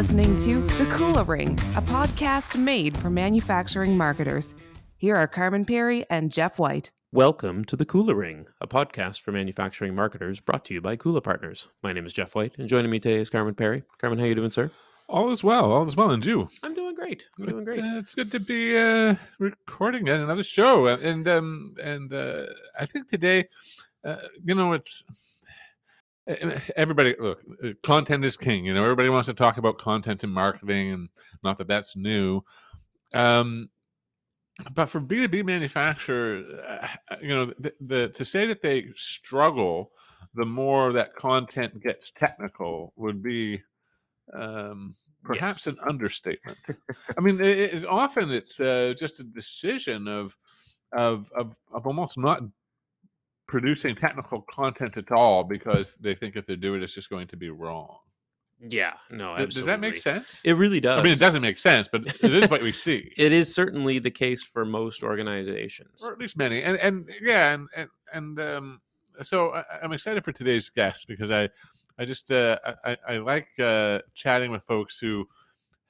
listening to The Kula Ring, a podcast made for manufacturing marketers. Here are Carmen Perry and Jeff White. Welcome to the Kula Ring, a podcast for manufacturing marketers brought to you by Kula Partners. My name is Jeff White, and joining me today is Carmen Perry. Carmen, how you doing, sir? All is well. All is well, and you? I'm doing great. I'm doing great. Uh, it's good to be uh, recording yet another show, and um, and uh, I think today, uh, you know, it's everybody. Look, uh, content is king. You know, everybody wants to talk about content and marketing, and not that that's new. Um, but for B two B manufacturer, uh, you know, the, the to say that they struggle, the more that content gets technical would be um, perhaps Yes. an understatement. I mean, it, it's often it's uh, just a decision of, of of of almost not producing technical content at all because they think if they do it, it's just going to be wrong. Yeah, no, Th- Does that make sense? It really does. I mean, it doesn't make sense, but it is what we see, It is certainly the case for most organizations. or at least many. And and yeah, and and, and um, so I, I'm excited for today's guest because I I just uh, I, I I like uh, chatting with folks who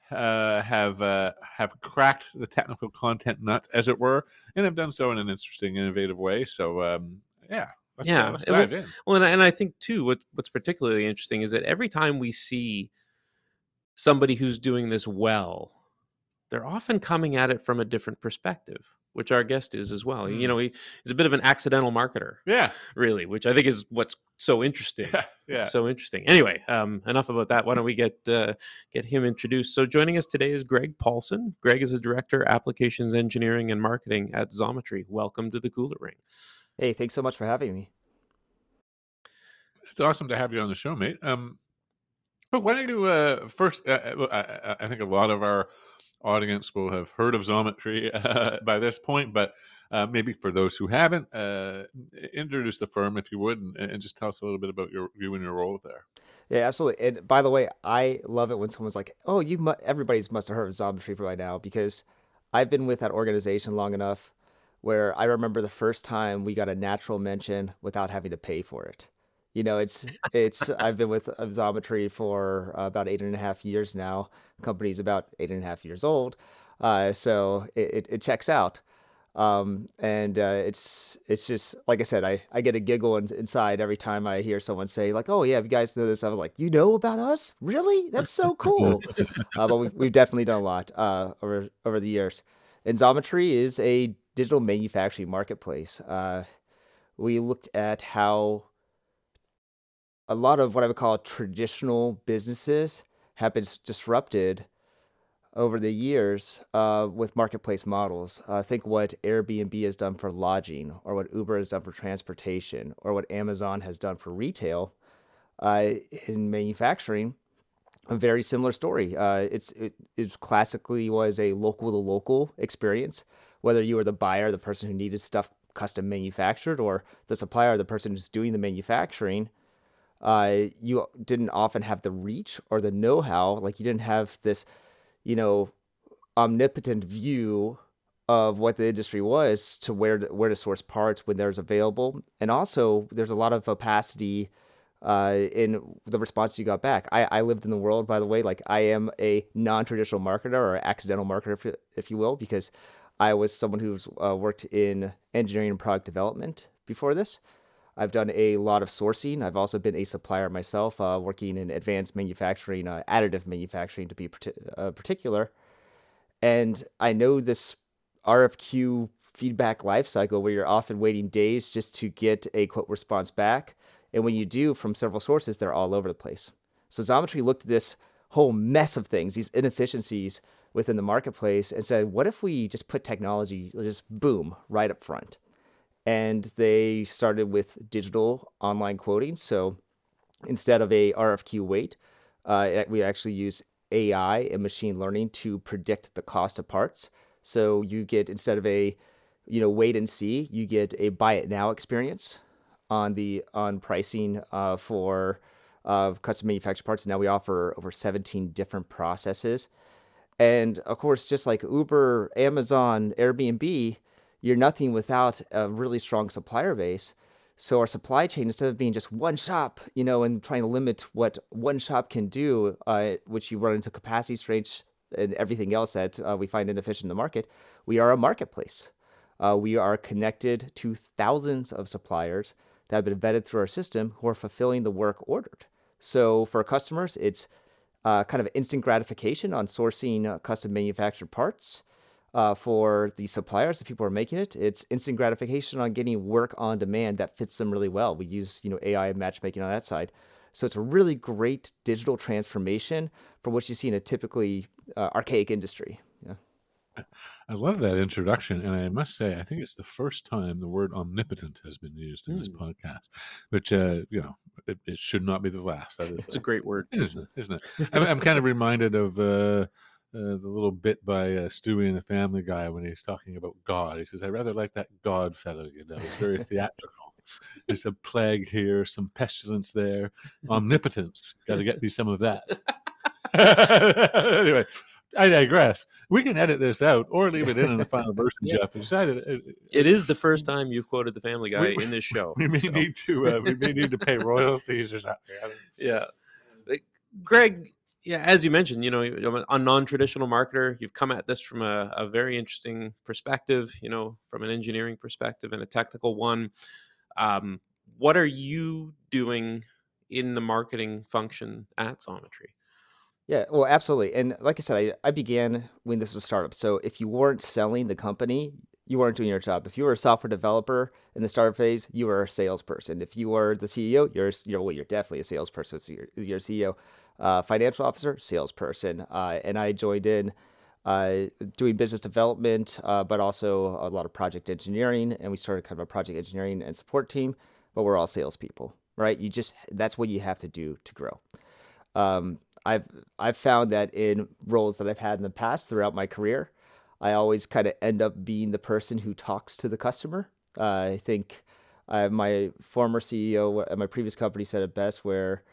uh, have uh, have cracked the technical content nut, as it were, and have done so in an interesting, innovative way. So um, yeah, let's, uh, Yeah, let's and we'll- in. Well, and I, and I think too, what what's particularly interesting is that every time we see somebody who's doing this well, they're often coming at it from a different perspective, which our guest is as well. You Mm. know, he, he's a bit of an accidental marketer, Yeah, really, which I think is what's so interesting. yeah, yeah. So interesting. Anyway, um, enough about that. Why don't we get uh, get him introduced? So joining us today is Greg Paulsen. Greg is a director, applications engineering and marketing at Xometry. Welcome to the Kula Ring. Hey, thanks so much for having me. It's awesome to have you on the show, mate. Um, but why don't you uh, first? Uh, uh, I, I think a lot of our audience will have heard of Xometry uh, by this point, but uh, maybe for those who haven't, uh, introduce the firm if you would, and, and just tell us a little bit about your you and your role there. Yeah, absolutely. And by the way, I love it when someone's like, "Oh, you mu- everybody's must have heard of Xometry by now," because I've been with that organization long enough where I remember the first time we got a natural mention without having to pay for it. You know, it's it's I've been with uh, for uh, about eight and a half years now. The company's about eight and a half years old, uh, so it, it, it checks out. Um, and uh, it's it's just like I said, I, I get a giggle in, inside every time I hear someone say like, "Oh yeah, if you guys know this." I was like, "You know about us? Really? That's so cool." uh, but we've, we've definitely done a lot uh, over over the years. And Xometry is a digital manufacturing marketplace. Uh, we looked at how a lot of what I would call traditional businesses have been disrupted over the years uh, with marketplace models. Uh, think what Airbnb has done for lodging, or what Uber has done for transportation, or what Amazon has done for retail. Uh, in manufacturing, a very similar story. Uh, it's it, it classically was a local to local experience, whether you were the buyer, the person who needed stuff custom manufactured, or the supplier, the person who's doing the manufacturing uh, you didn't often have the reach or the know-how. Like you didn't have this, you know, omnipotent view of what the industry was to where to, where to source parts when there's available, and also there's a lot of opacity uh, in the response you got back. I, I lived in the world, by the way, like I am a non-traditional marketer or accidental marketer, if, if you will, because I was someone who's uh, worked in engineering and product development before this. I've done a lot of sourcing. I've also been a supplier myself, uh, working in advanced manufacturing, uh, additive manufacturing to be parti- uh, particular. And I know this RFQ feedback lifecycle where you're often waiting days just to get a quote response back. And when you do from several sources, they're all over the place. So Xometry looked at this whole mess of things, these inefficiencies within the marketplace, and said, what if we just put technology, just boom, right up front? and they started with digital online quoting. So instead of a RFQ wait, uh, we actually use AI and machine learning to predict the cost of parts. So you get instead of a you know wait and see, you get a buy it now experience on the on pricing uh, for uh, custom manufactured parts. Now we offer over 17 different processes. And of course, just like Uber, Amazon, Airbnb, you're nothing without a really strong supplier base. So our supply chain, instead of being just one shop, you know, and trying to limit what one shop can do, uh, which you run into capacity constraints and everything else that uh, we find inefficient in the market, we are a marketplace. Uh, we are connected to thousands of suppliers that have been vetted through our system who are fulfilling the work ordered. So for customers, it's uh, kind of instant gratification on sourcing uh, custom manufactured parts. Uh, for the suppliers, the people who are making it, it's instant gratification on getting work on demand that fits them really well. We use you know AI matchmaking on that side, so it's a really great digital transformation for what you see in a typically uh, archaic industry. I love that introduction, and I must say, I think it's the first time the word omnipotent has been used in this Mm. podcast, which uh, you know it, it should not be the last. That is It's a great word. isn't it? Isn't it? I'm, I'm kind of reminded of uh, uh, the little bit by uh, Stewie and the Family Guy when he's talking about God. He says, "I rather like that God fellow, you know, he's very theatrical. There's a plague here, some pestilence there, omnipotence. Got to get me some of that." anyway, I digress. We can edit this out or leave it in in the final version, Yeah. Jeff. Decided it, It is the first time you've quoted the Family Guy We- in this show. we may so, need to uh, we may need to pay royalties or something. Yeah, Greg. Yeah, as you mentioned, you know, you're a non-traditional marketer. You've come at this from a, a very interesting perspective. You know, from an engineering perspective and a technical one. Um, what are you doing in the marketing function at Xometry? Yeah, well, absolutely. And like I said, I, I began when this was a startup. So if you weren't selling the company, you weren't doing your job. If you were a software developer in the startup phase, you were a salesperson. If you were the CEO, you're you're well, you're definitely a salesperson. So you're, you're CEO, uh, financial officer, salesperson. Uh, and I joined in uh, doing business development, uh, but also a lot of project engineering. And we started kind of a project engineering and support team. But we're all salespeople, right? You just that's what you have to do to grow um, I've I've found that in roles that I've had in the past throughout my career, I always kind of end up being the person who talks to the customer. Uh, I think uh, my former CEO at my previous company said it best, where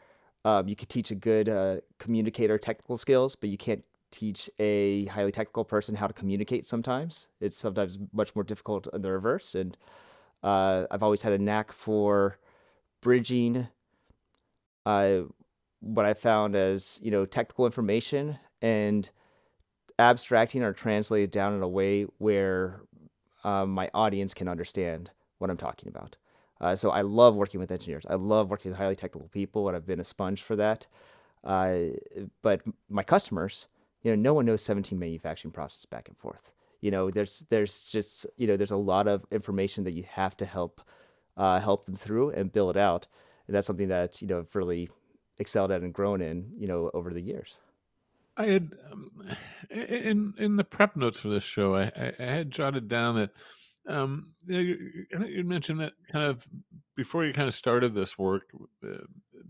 um, you could teach a good uh, communicator technical skills, but you can't teach a highly technical person how to communicate. Sometimes it's sometimes much more difficult in the reverse, and uh, I've always had a knack for bridging uh, what I found as you know technical information and abstracting or translated down in a way where um, my audience can understand what I'm talking about. Uh, so I love working with engineers. I love working with highly technical people, and I've been a sponge for that. Uh, but my customers, you know, no one knows 17 manufacturing process back and forth. You know, there's there's just you know there's a lot of information that you have to help uh, help them through and build out, and that's something that you know I've really excelled at and grown in you know over the years. I had um, in in the prep notes for this show, I, I, had jotted down that um, you, know, you, you mentioned that kind of before you kind of started this work, uh,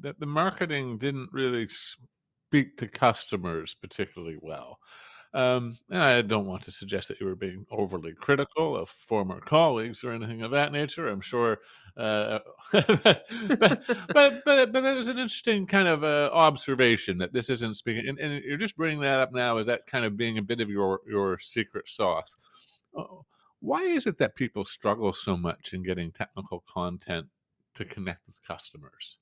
that the marketing didn't really speak to customers particularly well. Um, I don't want to suggest that you were being overly critical of former colleagues or anything of that nature. I'm sure, uh, but, but but but that was an interesting kind of uh, observation that this isn't speaking, and, and you're just bringing that up now as that kind of being a bit of your your secret sauce. Uh, Why is it that people struggle so much in getting technical content to connect with customers?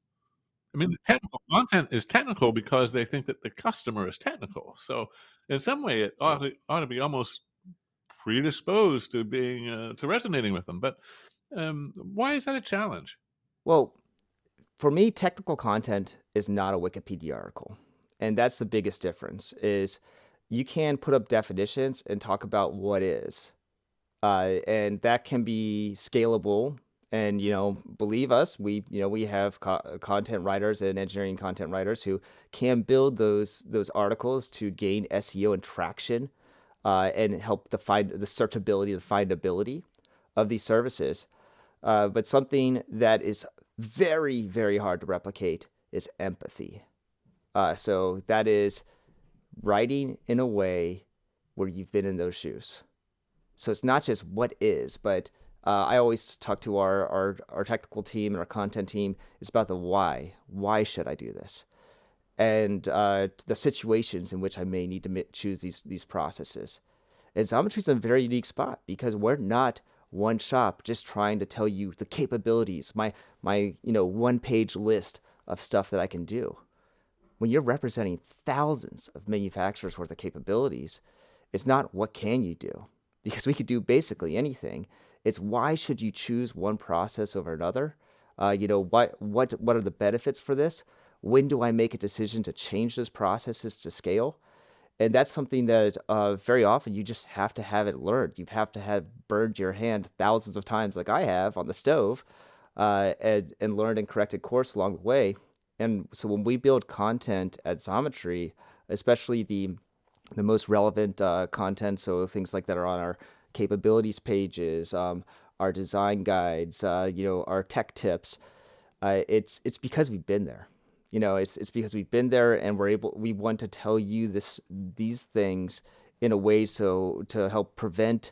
I mean, the technical content is technical because they think that the customer is technical. So, in some way, it ought to, ought to be almost predisposed to being uh, to resonating with them. But um, why is that a challenge? Well, for me, technical content is not a Wikipedia article, and that's the biggest difference. Is you can put up definitions and talk about what is, uh, and that can be scalable. And you know, believe us, we you know we have co- content writers and engineering content writers who can build those those articles to gain SEO and traction, uh, and help the find the searchability, the findability of these services. Uh, but something that is very, very hard to replicate is empathy. Uh, so that is writing in a way where you've been in those shoes. So it's not just what is, but uh, I always talk to our, our, our technical team and our content team. It's about the why. Why should I do this? And uh, the situations in which I may need to choose these these processes. And Xometry is in a very unique spot because we're not one shop just trying to tell you the capabilities, my my you know one page list of stuff that I can do. When you're representing thousands of manufacturers worth of capabilities, it's not what can you do because we could do basically anything. It's why should you choose one process over another? Uh, you know what what what are the benefits for this? When do I make a decision to change those processes to scale? and that's something that uh, very often you just have to have it learned. You have to have burned your hand thousands of times, like I have on the stove, uh, and, and learned and corrected course along the way. And so when we build content at Xometry, especially the the most relevant uh, content, so things like that are on our capabilities pages, um, our design guides, uh, you know, our tech tips. Uh, it's it's because we've been there you know it's it's because we've been there and we're able we want to tell you this these things in a way so to help prevent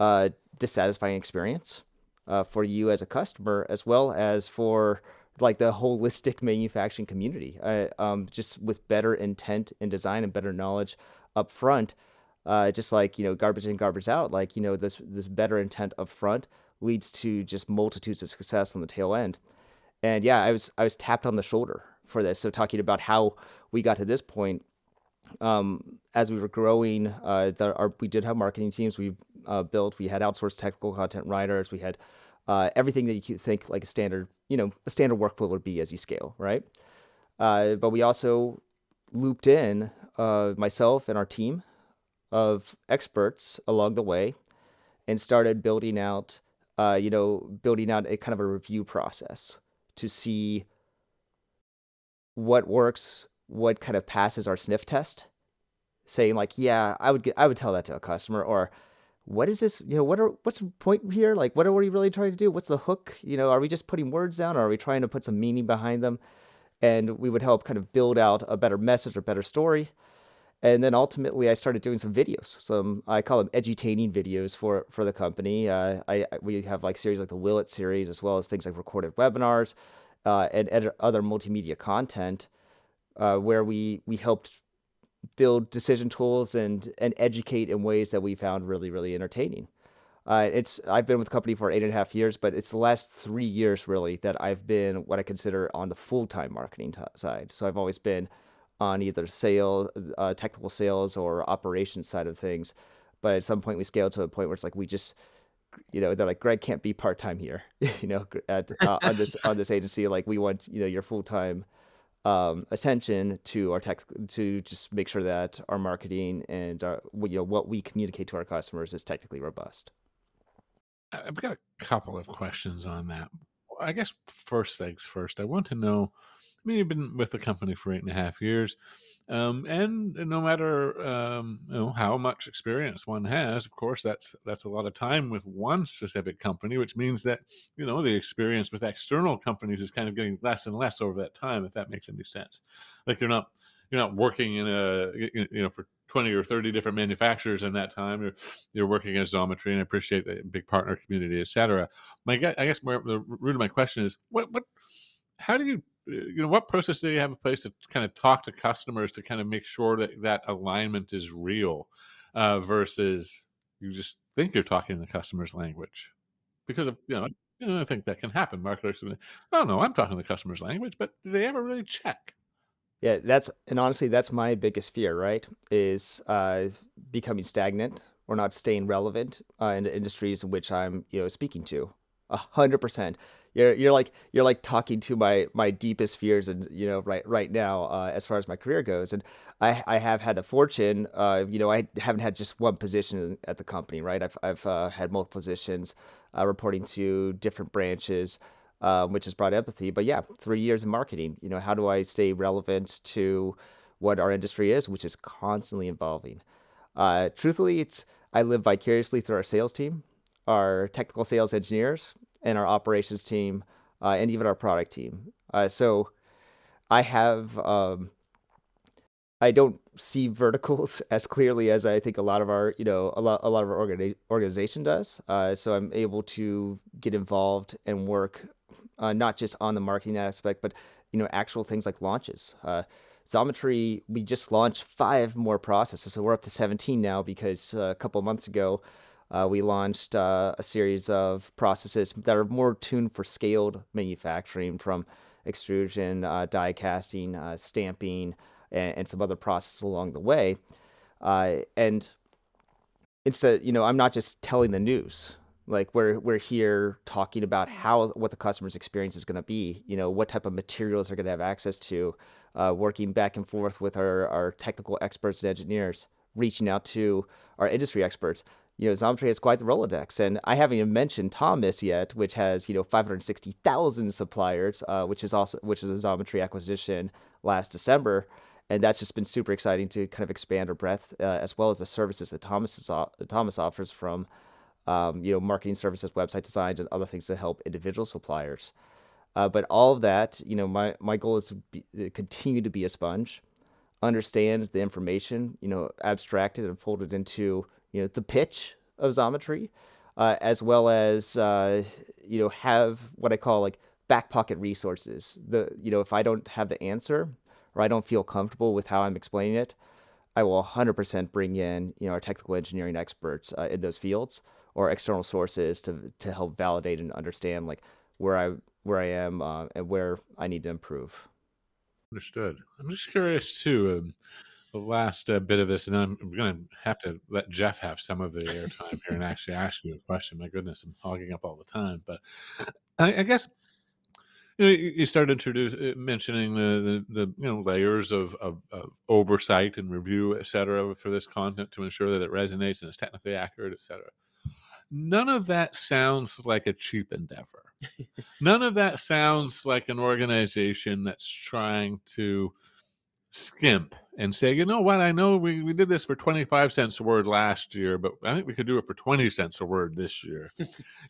a dissatisfying experience uh, for you as a customer as well as for like the holistic manufacturing community uh, um, just with better intent and design and better knowledge up front uh, just like you know garbage in garbage out like you know this this better intent up front leads to just multitudes of success on the tail end and yeah i was i was tapped on the shoulder for this. So talking about how we got to this point, um, as we were growing, uh, the, our, we did have marketing teams. We uh, built. We had outsourced technical content writers. We had uh, everything that you could think like a standard, you know, a standard workflow would be as you scale, right? Uh, but we also looped in uh, myself and our team of experts along the way, and started building out, uh, you know, building out a kind of a review process to see what works, what kind of passes our sniff test, saying like, yeah, I would get, I would tell that to a customer, or what is this? You know, what are what's the point here? Like, what are we really trying to do? What's the hook? You know, are we just putting words down, or are we trying to put some meaning behind them? And we would help kind of build out a better message or better story. And then ultimately, I started doing some videos. Some I call them edutaining videos for for the company. Uh, I we have like series like the Will It series, as well as things like recorded webinars, uh, and ed- other multimedia content uh, where we we helped build decision tools and and educate in ways that we found really really entertaining. Uh, it's I've been with the company for eight and a half years, but it's the last three years really that I've been what I consider on the full time marketing t- side. So I've always been on either sales, uh, technical sales, or operations side of things. But at some point, we scaled to a point where it's like we just you know they're like greg can't be part-time here you know at uh, on this on this agency. Like we want you know your full-time um, attention to our tech to just make sure that our marketing and our, you know what we communicate to our customers is technically robust. I've got a couple of questions on that. I guess first things first i want to know i mean you've been with the company for eight and a half years um, and no matter um, you know how much experience one has, of course, that's that's a lot of time with one specific company, which means that you know the experience with external companies is kind of getting less and less over that time. If that makes any sense, like you're not you're not working in a you know for 20 or 30 different manufacturers in that time you're, you're working as Xometry and i appreciate the big partner community etc my i guess the root of my question is what what how do you you know what process do you have in place to kind of talk to customers to kind of make sure that that alignment is real uh, versus you just think you're talking the customer's language because of you know, you know I think that can happen. Marketers, oh no, I'm talking the customer's language, but do they ever really check? Yeah, that's and honestly, that's my biggest fear. Right, is uh, becoming stagnant or not staying relevant uh, in the industries in which I'm you know speaking to. A hundred percent you're you're like you're like talking to my my deepest fears and you know right right now uh, as far as my career goes. And I I have had the fortune uh, you know I haven't had just one position at the company right? I've I've uh, had multiple positions uh, reporting to different branches um, which has brought empathy. But yeah three years in marketing you know how do I stay relevant to what our industry is which is constantly evolving? Uh, truthfully it's I live vicariously through our sales team our technical sales engineers and our operations team, uh, and even our product team. Uh, so I have, um, I don't see verticals as clearly as I think a lot of our, you know, a lot, a lot of our organi- organization does. Uh, so I'm able to get involved and work uh, not just on the marketing aspect, but you know, actual things like launches. Uh, Xometry, we just launched five more processes, so we're up to 17 now because uh, a couple months ago Uh, we launched uh, a series of processes that are more tuned for scaled manufacturing from extrusion, uh, die casting, uh, stamping, and, and, some other processes along the way. Uh, and a, you know, I'm not just telling the news. Like we're we're here talking about how what the customer's experience is going to be. You know, what type of materials they're going to have access to. Uh, working back and forth with our, our technical experts and engineers, reaching out to our industry experts you know, Xometry has quite the Rolodex. And I haven't even mentioned Thomas yet, which has, you know, 560,000 suppliers, uh, which is also, which is a Xometry acquisition last December. And that's just been super exciting to kind of expand our breadth, uh, as well as the services that Thomas, is, Thomas offers from, um, you know, marketing services, website designs, and other things to help individual suppliers. Uh, but all of that, you know, my, my goal is to, be, to continue to be a sponge, understand the information, you know, abstract it and fold it into you know the pitch of Xometry, uh, as well as uh, you know have what I call like back pocket resources. The you know if I don't have the answer or I don't feel comfortable with how I'm explaining it, I will 100% bring in you know our technical engineering experts uh, in those fields or external sources to to help validate and understand like where I where I am uh, and where I need to improve. Understood. I'm just curious too. Um, last uh, bit of this, and then I'm going to have to let Jeff have some of the airtime here and actually ask you a question. My goodness, I'm hogging up all the time. But I, I guess you, know, you started introduce, uh, mentioning the, the, the, you know layers of, of, of, oversight and review, et cetera, for this content to ensure that it resonates and is technically accurate, et cetera. None of that sounds like a cheap endeavor. None of that sounds like an organization that's trying to skimp and say, you know what, I know we, we did this for 25 cents a word last year, but I think we could do it for 20 cents a word this year.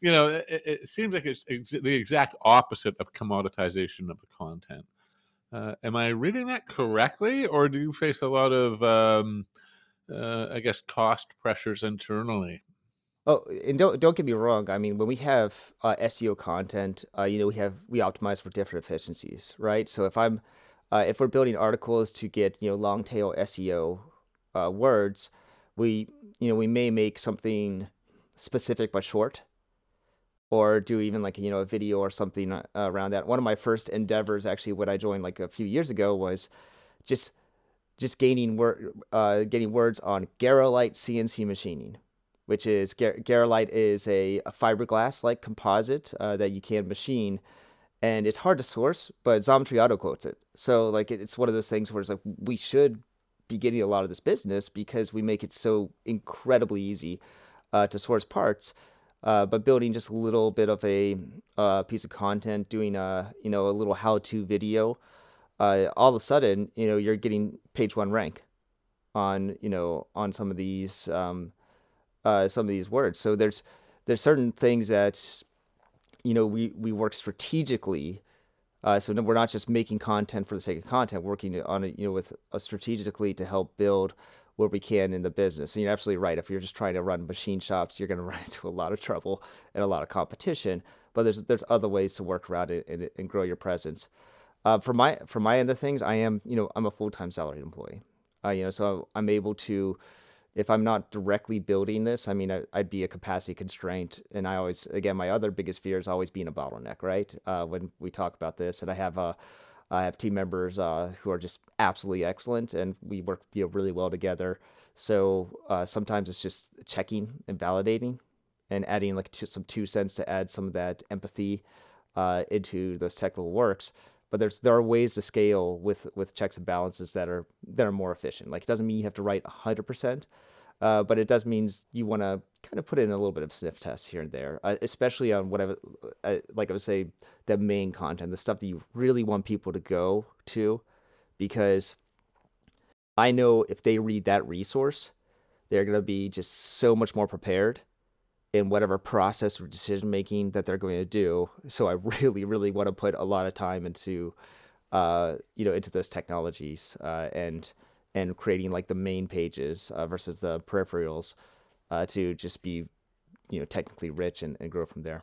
you know, it, it, seems like it's ex- the exact opposite of commoditization of the content. Uh, am I reading that correctly, or do you face a lot of, um, uh, I guess, cost pressures internally? Oh, and don't don't get me wrong. I mean, when we have uh, SEO content, uh, you know, we have we optimize for different efficiencies, right? So if I'm uh, if we're building articles to get you know long tail SEO uh, words, we you know we may make something specific but short, or do even like you know a video or something uh, around that. One of my first endeavors, actually, when I joined like a few years ago, was just just gaining word uh, getting words on Garolite CNC machining, which is Gar- Garolite is a, a fiberglass like composite uh, that you can machine and it's hard to source, but Xometry auto quotes it. So like it's one of those things where it's like we should be getting a lot of this business because we make it so incredibly easy uh, to source parts. Uh, but building just a little bit of a uh, piece of content, doing a you know a little how-to video, uh, all of a sudden you know you're getting page one rank on you know on some of these um, uh, some of these words. So there's there's certain things that you know, we, we work strategically. Uh, so we're not just making content for the sake of content, working on it, you know, with uh, strategically to help build what we can in the business. And you're absolutely right. If you're just trying to run machine shops, you're going to run into a lot of trouble and a lot of competition. But there's there's other ways to work around it and, and grow your presence. Uh, for my for my end of things, I am you know I'm a full time salaried employee. Uh, you know, so I'm able to if I'm not directly building this, I mean, I, would be a capacity constraint. And I always, again, my other biggest fear is always being a bottleneck, right? Uh, when we talk about this, and I have uh, I have team members uh, who are just absolutely excellent, and we work you know, really well together. So uh, sometimes it's just checking and validating, and adding like two, some two cents to add some of that empathy uh, into those technical works but there's there are ways to scale with with checks and balances that are that are more efficient. Like it doesn't mean you have to write 100%, uh, but it does means you want to kind of put in a little bit of sniff test here and there, uh, especially on whatever, uh, like I would say, the main content, the stuff that you really want people to go to, because I know if they read that resource, they're going to be just so much more prepared in whatever process or decision making that they're going to do. So I really, really want to put a lot of time into, uh, you know, into those technologies uh, and and creating like the main pages uh, versus the peripherals uh, to just be, you know, technically rich and, and grow from there.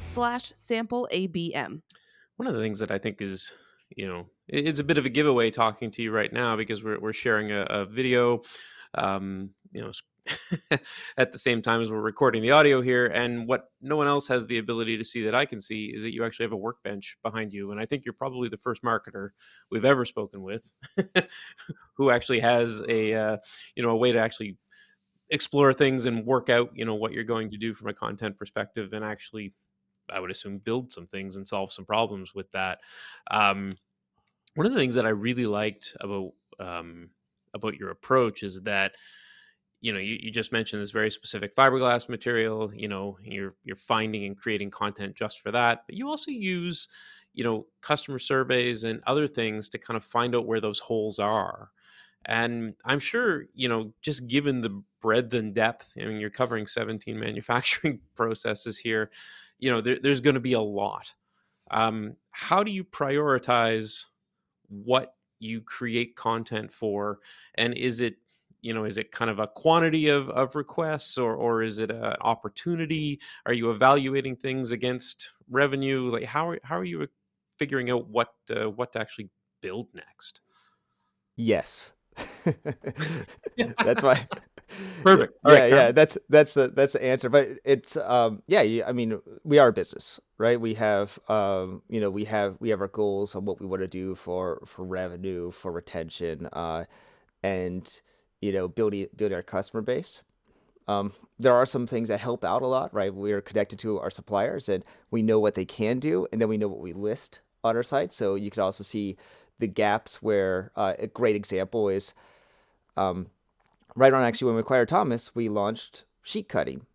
slash sample ABM. One of the things that I think is, you know, it's a bit of a giveaway talking to you right now because we're, we're sharing a, a video, um, you know, at the same time as we're recording the audio here. And what no one else has the ability to see that I can see is that you actually have a workbench behind you. And I think you're probably the first marketer we've ever spoken with who actually has a, uh, you know, a way to actually explore things and work out, you know, what you're going to do from a content perspective and actually I would assume build some things and solve some problems with that. Um, one of the things that I really liked about um, about your approach is that you know you, you just mentioned this very specific fiberglass material. You know you're you're finding and creating content just for that, but you also use you know customer surveys and other things to kind of find out where those holes are. And I'm sure, you know, just given the breadth and depth, I mean, you're covering 17 manufacturing processes here, you know, there, there's going to be a lot. Um, how do you prioritize what you create content for? And is it, you know, is it kind of a quantity of, of requests or, or is it an opportunity? Are you evaluating things against revenue? Like how are, how are you figuring out what, uh, what to actually build next? Yes. That's why. Perfect. All Yeah, right, yeah, that's that's the that's the answer. But it's um yeah, I mean, we are a business, right? We have um you know, we have we have our goals on what we want to do for for revenue, for retention, uh and you know, building building our customer base. Um, there are some things that help out a lot, right? We are connected to our suppliers and we know what they can do, and then we know what we list on our site. So you can also see the gaps where uh, a great example is um, right on actually when we acquired Thomas, we launched sheet cutting,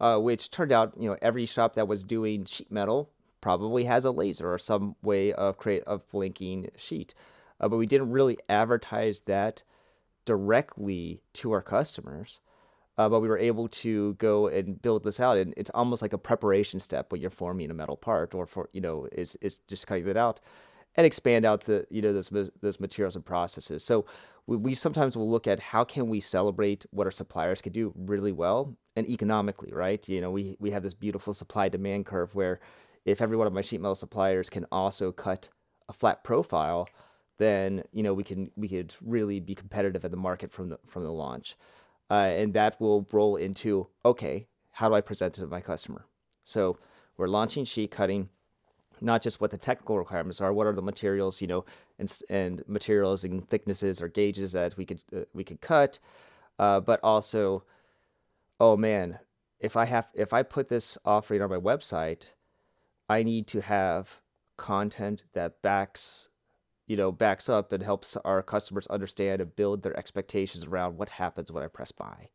uh, which turned out, you know, every shop that was doing sheet metal probably has a laser or some way of create of blinking sheet. Uh, but we didn't really advertise that directly to our customers. Uh, but we were able to go and build this out, and it's almost like a preparation step when you're forming a metal part, or for you know, is is just cutting it out, and expand out the you know those those materials and processes. So we, we sometimes will look at how can we celebrate what our suppliers can do really well and economically, right? You know, we we have this beautiful supply demand curve where if every one of my sheet metal suppliers can also cut a flat profile, then you know we can we could really be competitive at the market from the from the launch, uh, and that will roll into okay, how do I present it to my customer? So we're launching sheet cutting, not just what the technical requirements are, what are the materials, you know, and and materials and thicknesses or gauges that we could uh, we could cut, uh, but also, oh man, if I have if I put this offering on my website, I need to have content that backs you know backs up and helps our customers understand and build their expectations around what happens when I press buy.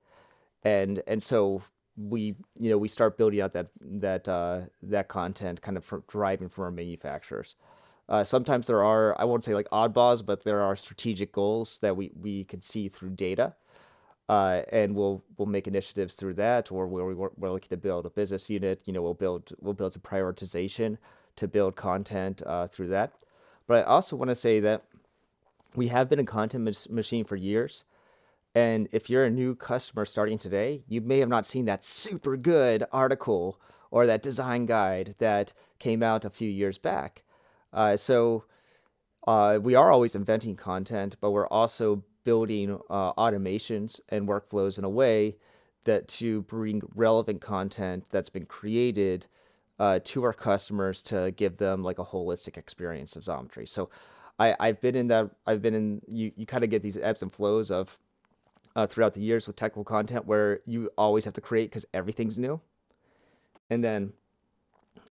And and so we you know we start building out that that uh, that content kind of driving from our manufacturers. Uh, sometimes there are I won't say like oddballs, but there are strategic goals that we we can see through data, uh, and we'll we'll make initiatives through that, or where we, we're looking to build a business unit. You know, we'll build we'll build some prioritization to build content uh, through that. But I also want to say that we have been a content mach- machine for years. And if you're a new customer starting today, you may have not seen that super good article or that design guide that came out a few years back. Uh, so uh, we are always inventing content, but we're also building uh, automations and workflows in a way that to bring relevant content that's been created uh, to our customers to give them like a holistic experience of Xometry. So I, I've been in that. I've been in. You, you kind of get these ebbs and flows of uh, throughout the years with technical content where you always have to create because everything's new. And then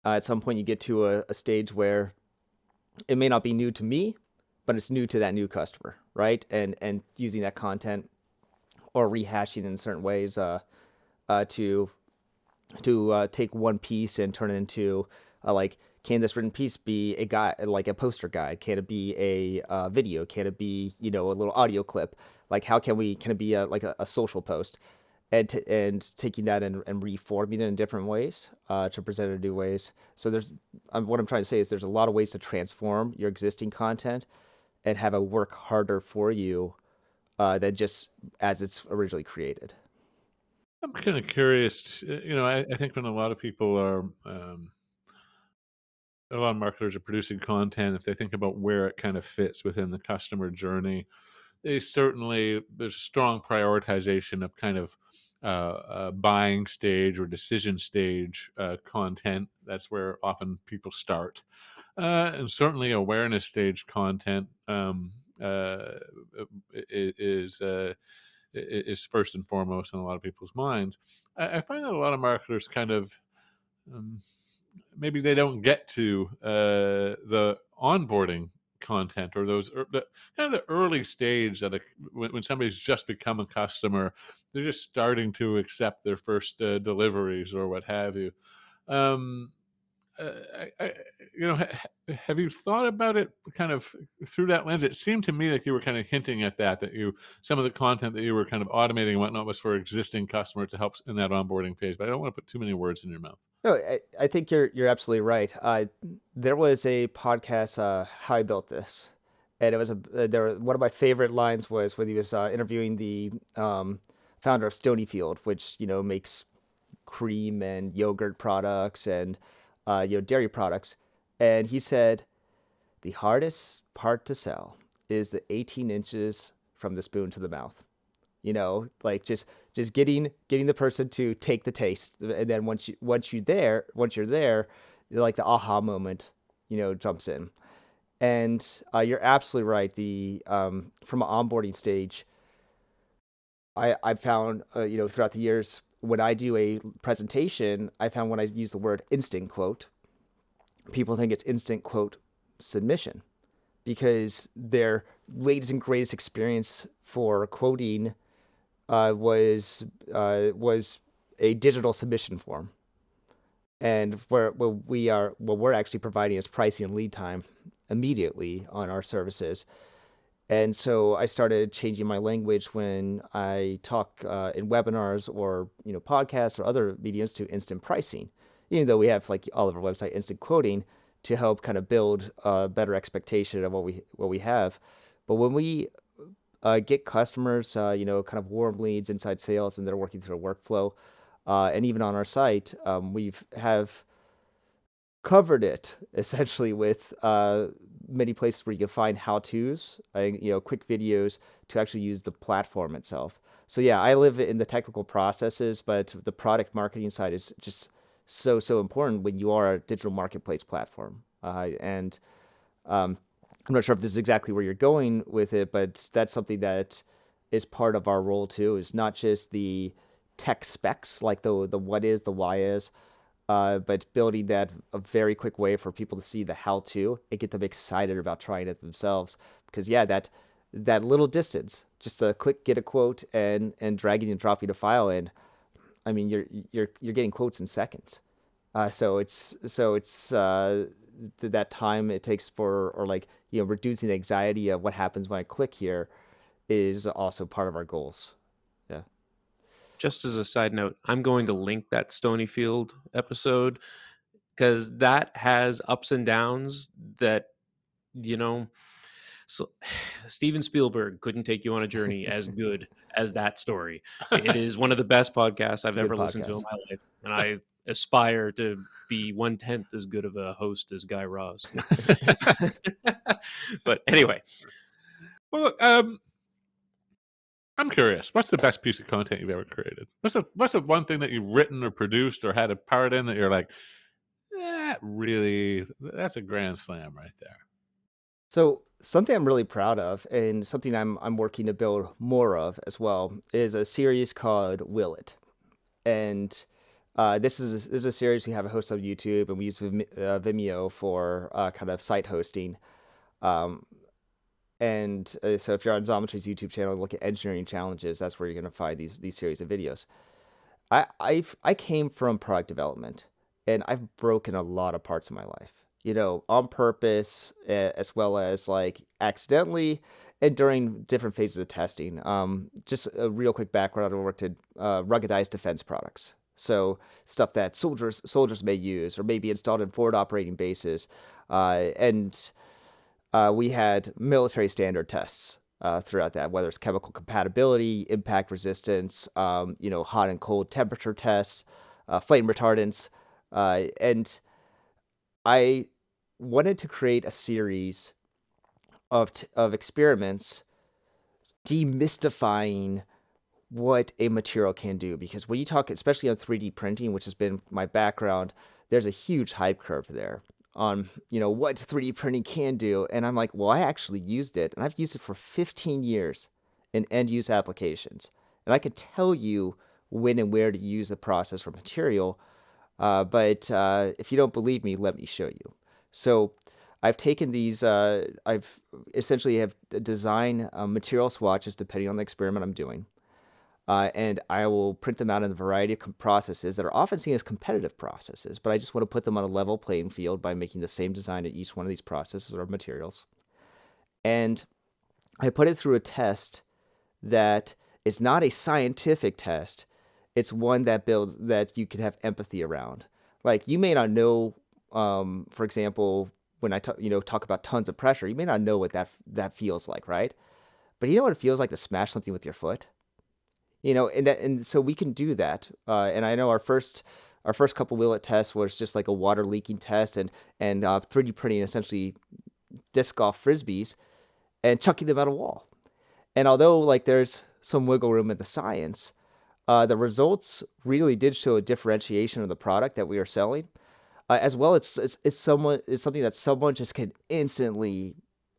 uh, at some point you get to a, a stage where it may not be new to me, but it's new to that new customer, right? And and using that content or rehashing in certain ways uh, uh, to to uh, take one piece and turn it into uh, like can this written piece be a guide like a poster guide can it be a uh, video can it be you know a little audio clip like how can we can it be a, like a, a social post and t- and taking that and, and reforming it in different ways uh, to present it in new ways so there's what i'm trying to say is there's a lot of ways to transform your existing content and have it work harder for you uh, than just as it's originally created I'm kind of curious. You know, I, I, think when a lot of people are, um, a lot of marketers are producing content, if they think about where it kind of fits within the customer journey, they certainly there's a strong prioritization of kind of uh, uh, buying stage or decision stage uh, content. That's where often people start, uh, and certainly awareness stage content um, uh, is uh, is first and foremost in a lot of people's minds. I, find that a lot of marketers kind of um, maybe they don't get to the onboarding content or those the, kind of the early stage that a, when, when, somebody's just become a customer they're just starting to accept their first uh, deliveries or what have you. Um, I, I, you know, ha, have you thought about it kind of through that lens? It seemed to me like you were kind of hinting at that, that you some of the content that you were kind of automating and whatnot was for existing customers to help in that onboarding phase. But I don't want to put too many words in your mouth. No, I, I think you're you're absolutely right. Uh, there was a podcast, uh, "How I Built This," and it was a uh, there. One of my favorite lines was when he was uh, interviewing the um, founder of Stonyfield, which you know makes cream and yogurt products and uh, you know, dairy products, and he said the hardest part to sell is the 18 inches from the spoon to the mouth. You know, like just just getting getting the person to take the taste, and then once you once you're there once you're there, like the aha moment, you know, jumps in. And uh, you're absolutely right. The um, from an onboarding stage, I I found uh, you know throughout the years when I do a presentation, I found when I use the word instant quote, people think it's instant quote submission because their latest and greatest experience for quoting uh, was uh, was a digital submission form, and where, we are what we're actually providing is pricing and lead time immediately on our services. And so I started changing my language when I talk uh, in webinars or you know podcasts or other mediums to instant pricing. Even though we have like all of our website instant quoting to help kind of build a better expectation of what we what we have. But when we uh, get customers, uh, you know, kind of warm leads inside sales, and they're working through a workflow, uh, and even on our site, um, we've have covered it essentially with uh, many places where you can find how-tos, you know, quick videos to actually use the platform itself. So yeah, I live in the technical processes, but the product marketing side is just so so important when you are a digital marketplace platform. Uh, and um, I'm not sure if this is exactly where you're going with it, but that's something that is part of our role too. Is not just the tech specs, like the the what is, the why is, uh, but building that a very quick way for people to see the how to and get them excited about trying it themselves. Because yeah, that that little distance, just a click, get a quote, and and dragging and dropping a file in. I mean, you're you're you're getting quotes in seconds. Uh, so it's so it's uh, th- that time it takes for or like you know reducing the anxiety of what happens when I click here is also part of our goals just as a side note, I'm going to link that Stonyfield episode because that has ups and downs that, you know, so Steven Spielberg couldn't take you on a journey as good as that story. It is one of the best podcasts I've ever listened to in my life. And I aspire to be one tenth as good of a host as Guy Raz. but anyway. Well, um, I'm curious. What's the best piece of content you've ever created? What's the what's the one thing that you've written or produced or had a part in that you're like, that really that's a grand slam right there. So something I'm really proud of, and something I'm I'm working to build more of as well, is a series called Will It, and uh, this is this is a series we have a host on YouTube, and we use uh, Vimeo for uh, kind of site hosting. Um, and uh, so if you're on Xometry's YouTube channel, look at engineering challenges. That's where you're going to find these these series of videos. I I've I came from product development, and I've broken a lot of parts of my life. You know, on purpose, as well as like accidentally, and during different phases of testing. Um, just a real quick background: I worked at uh, ruggedized defense products, so stuff that soldiers soldiers may use or may be installed in forward operating bases, uh, and uh, we had military standard tests uh, throughout that, whether it's chemical compatibility, impact resistance, um, you know, hot and cold temperature tests, uh, flame retardants, uh, and I wanted to create a series of t- of experiments demystifying what a material can do because when you talk especially on 3D printing which has been my background there's a huge hype curve there on you know what 3D printing can do. And I'm like well I actually used it and I've used it for 15 years in end use applications. And I can tell you when and where to use the process for material uh, but uh, if you don't believe me let me show you. So I've taken these uh, I've essentially have design uh, material swatches depending on the experiment I'm doing uh, and I will print them out in a variety of processes that are often seen as competitive processes, but I just want to put them on a level playing field by making the same design at each one of these processes or materials. And I put it through a test that is not a scientific test. It's one that builds that you can have empathy around. Like you may not know, um, for example, when I talk, you know, talk about tons of pressure, you may not know what that that feels like, right? But you know what it feels like to smash something with your foot you know and that and so we can do that uh, and i know our first our first couple Will It tests was just like a water leaking test and and uh, 3d printing essentially disc golf frisbees and chucking them at a wall. And although like there's some wiggle room in the science uh, the results really did show a differentiation of the product that we are selling uh, as well it's, it's it's someone it's something that someone just can instantly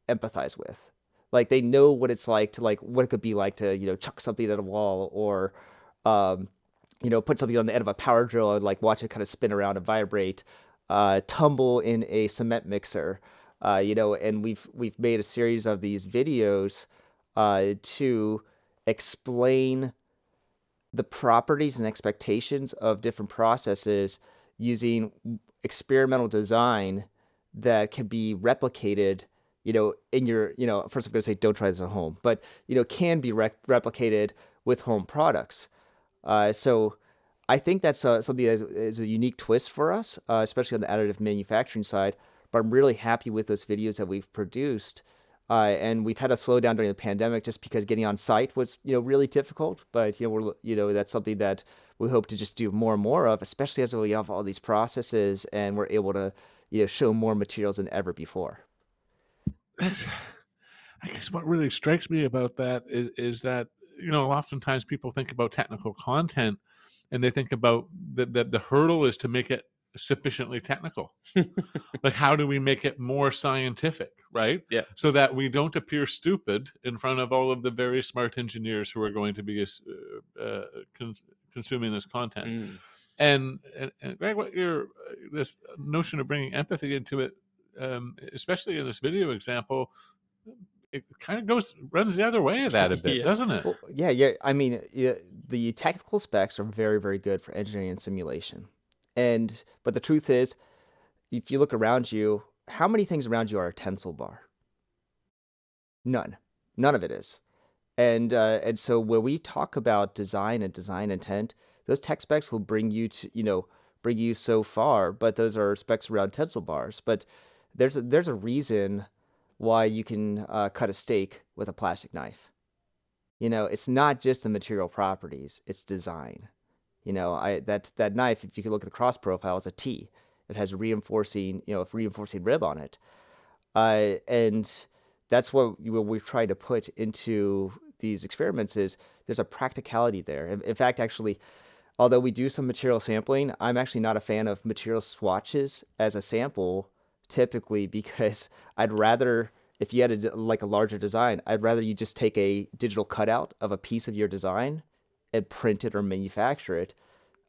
empathize with like they know what it's like to like what it could be like to you know chuck something at a wall or um, you know put something on the end of a power drill and like watch it kind of spin around and vibrate uh, tumble in a cement mixer. Uh, you know and we've we've made a series of these videos uh, to explain the properties and expectations of different processes using experimental design that can be replicated you know, in your, you know, first I'm going to say don't try this at home, but, you know, can be replicated with home products. Uh, so I think that's uh, something that is a unique twist for us, uh, especially on the additive manufacturing side. But I'm really happy with those videos that we've produced. Uh, and we've had a slowdown during the pandemic just because getting on site was, you know, really difficult. But you know, we're, you know, that's something that we hope to just do more and more of, especially as we have all these processes and we're able to, you know, show more materials than ever before. I guess what really strikes me about that is, is that you know oftentimes people think about technical content and they think about that the, the hurdle is to make it sufficiently technical like how do we make it more scientific right Yeah. so that we don't appear stupid in front of all of the very smart engineers who are going to be uh, uh, cons- consuming this content Mm. and, and, and Greg, what your uh, this notion of bringing empathy into it um, especially in this video example, it kind of goes runs the other way of that a bit, Yeah. doesn't it? Well, yeah, yeah. I mean, yeah, the technical specs are very, very good for engineering and simulation. And but the truth is, if you look around you, how many things around you are a tensile bar? None. None of it is. And uh, and so when we talk about design and design intent, those tech specs will bring you to you know bring you so far, but those are specs around tensile bars. But there's a, there's a reason why you can uh, cut a steak with a plastic knife. You know, it's not just the material properties; it's design. You know, I that that knife, if you could look at the cross profile, is a T. It has reinforcing, you know, a reinforcing rib on it, uh, and that's what, we- what we've tried to put into these experiments. Is there's a practicality there. In, in fact, actually, although we do some material sampling, I'm actually not a fan of material swatches as a sample typically because I'd rather if you had a, like a larger design, I'd rather you just take a digital cutout of a piece of your design and print it or manufacture it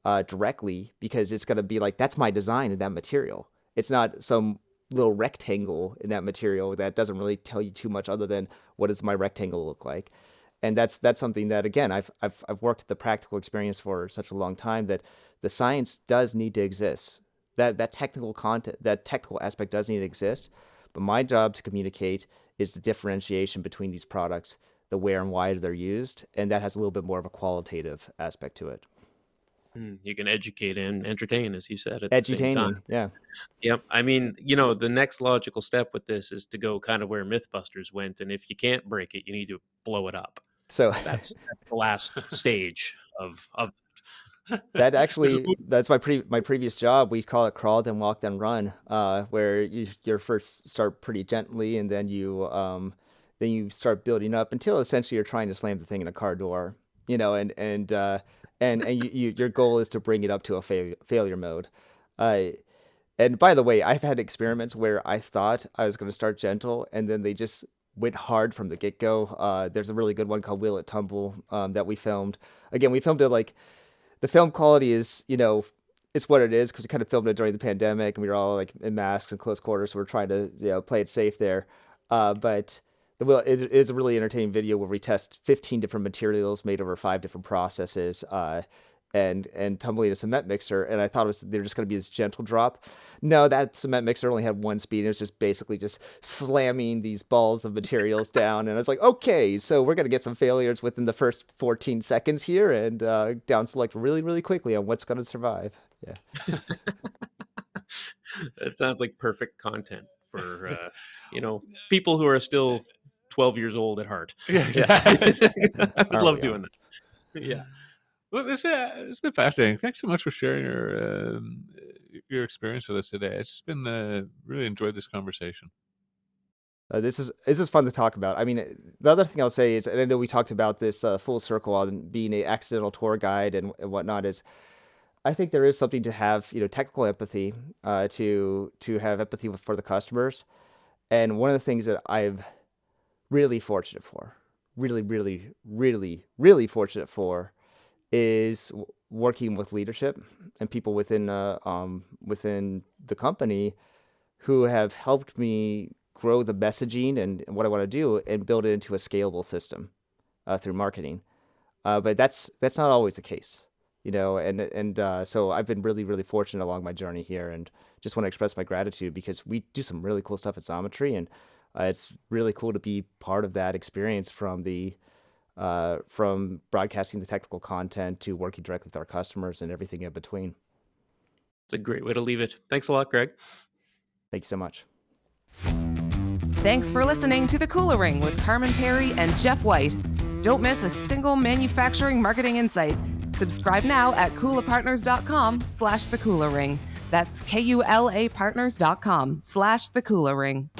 uh, directly because it's going to be like that's my design in that material. It's not some little rectangle in that material that doesn't really tell you too much other than what does my rectangle look like. and that's that's something that again I've I've I've worked the practical experience for such a long time that the science does need to exist. That that technical content that technical aspect does need to exist. But my job to communicate is the differentiation between these products, the where and why they're used, and that has a little bit more of a qualitative aspect to it. Mm, You can educate and entertain, as you said, at the same time. Edutaining, yeah. Yep. I mean, you know, the next logical step with this is to go kind of where MythBusters went, and if you can't break it, you need to blow it up. So That's, that's the last stage of of. That actually that's my pre my previous job. We call it crawl then walk then run, uh, where you you first start pretty gently and then you um then you start building up until essentially you're trying to slam the thing in a car door, you know, and and uh, and and you, you your goal is to bring it up to a fail, failure mode. Uh, and by the way, I've had experiments where I thought I was going to start gentle, and then they just went hard from the get go. Uh, there's a really good one called Will It Tumble um, that we filmed. Again, we filmed it like the film quality is, you know, it's what it is because we kind of filmed it during the pandemic and we were all like in masks and close quarters. So we're trying to, you know, play it safe there. Uh, but the it is a really entertaining video where we test 15 different materials made over five different processes. Uh, and and tumbling a cement mixer, and I thought it was they were just going to be this gentle drop. No, that cement mixer only had one speed. It was just basically just slamming these balls of materials down, and I was like, okay, so we're going to get some failures within the first 14 seconds here, and uh, down select really really quickly on what's going to survive. Yeah, that sounds like perfect content for uh, you know people who are still twelve years old at heart. Yeah, Yeah, I would love doing that. Yeah. Well, this uh, it's been fascinating. Thanks so much for sharing your um, your experience with us today. It's been uh, really enjoyed this conversation. Uh, this is this is fun to talk about. I mean, uh, the other thing I'll say is, and I know we talked about this uh, full circle on being an accidental tour guide and, and whatnot. Is I think there is something to have, you know, technical empathy, uh, to to have empathy for the customers. And one of the things that I'm really fortunate for, really, really, really, really fortunate for, is working with leadership and people within uh, um, within the company who have helped me grow the messaging and what I want to do and build it into a scalable system uh, through marketing. Uh, but that's that's not always the case, you know. And and uh, so I've been really really fortunate along my journey here, and just want to express my gratitude because we do some really cool stuff at Xometry, and uh, it's really cool to be part of that experience from the uh, from broadcasting the technical content to working directly with our customers and everything in between. It's a great way to leave it. Thanks a lot, Greg. Thank you so much. Thanks for listening to The Kula Ring with Carman Pirie and Jeff White. Don't miss a single manufacturing marketing insight. Subscribe now at kulapartners.com slash the Kula Ring. That's K-U-L-A partners.com slash the Kula Ring.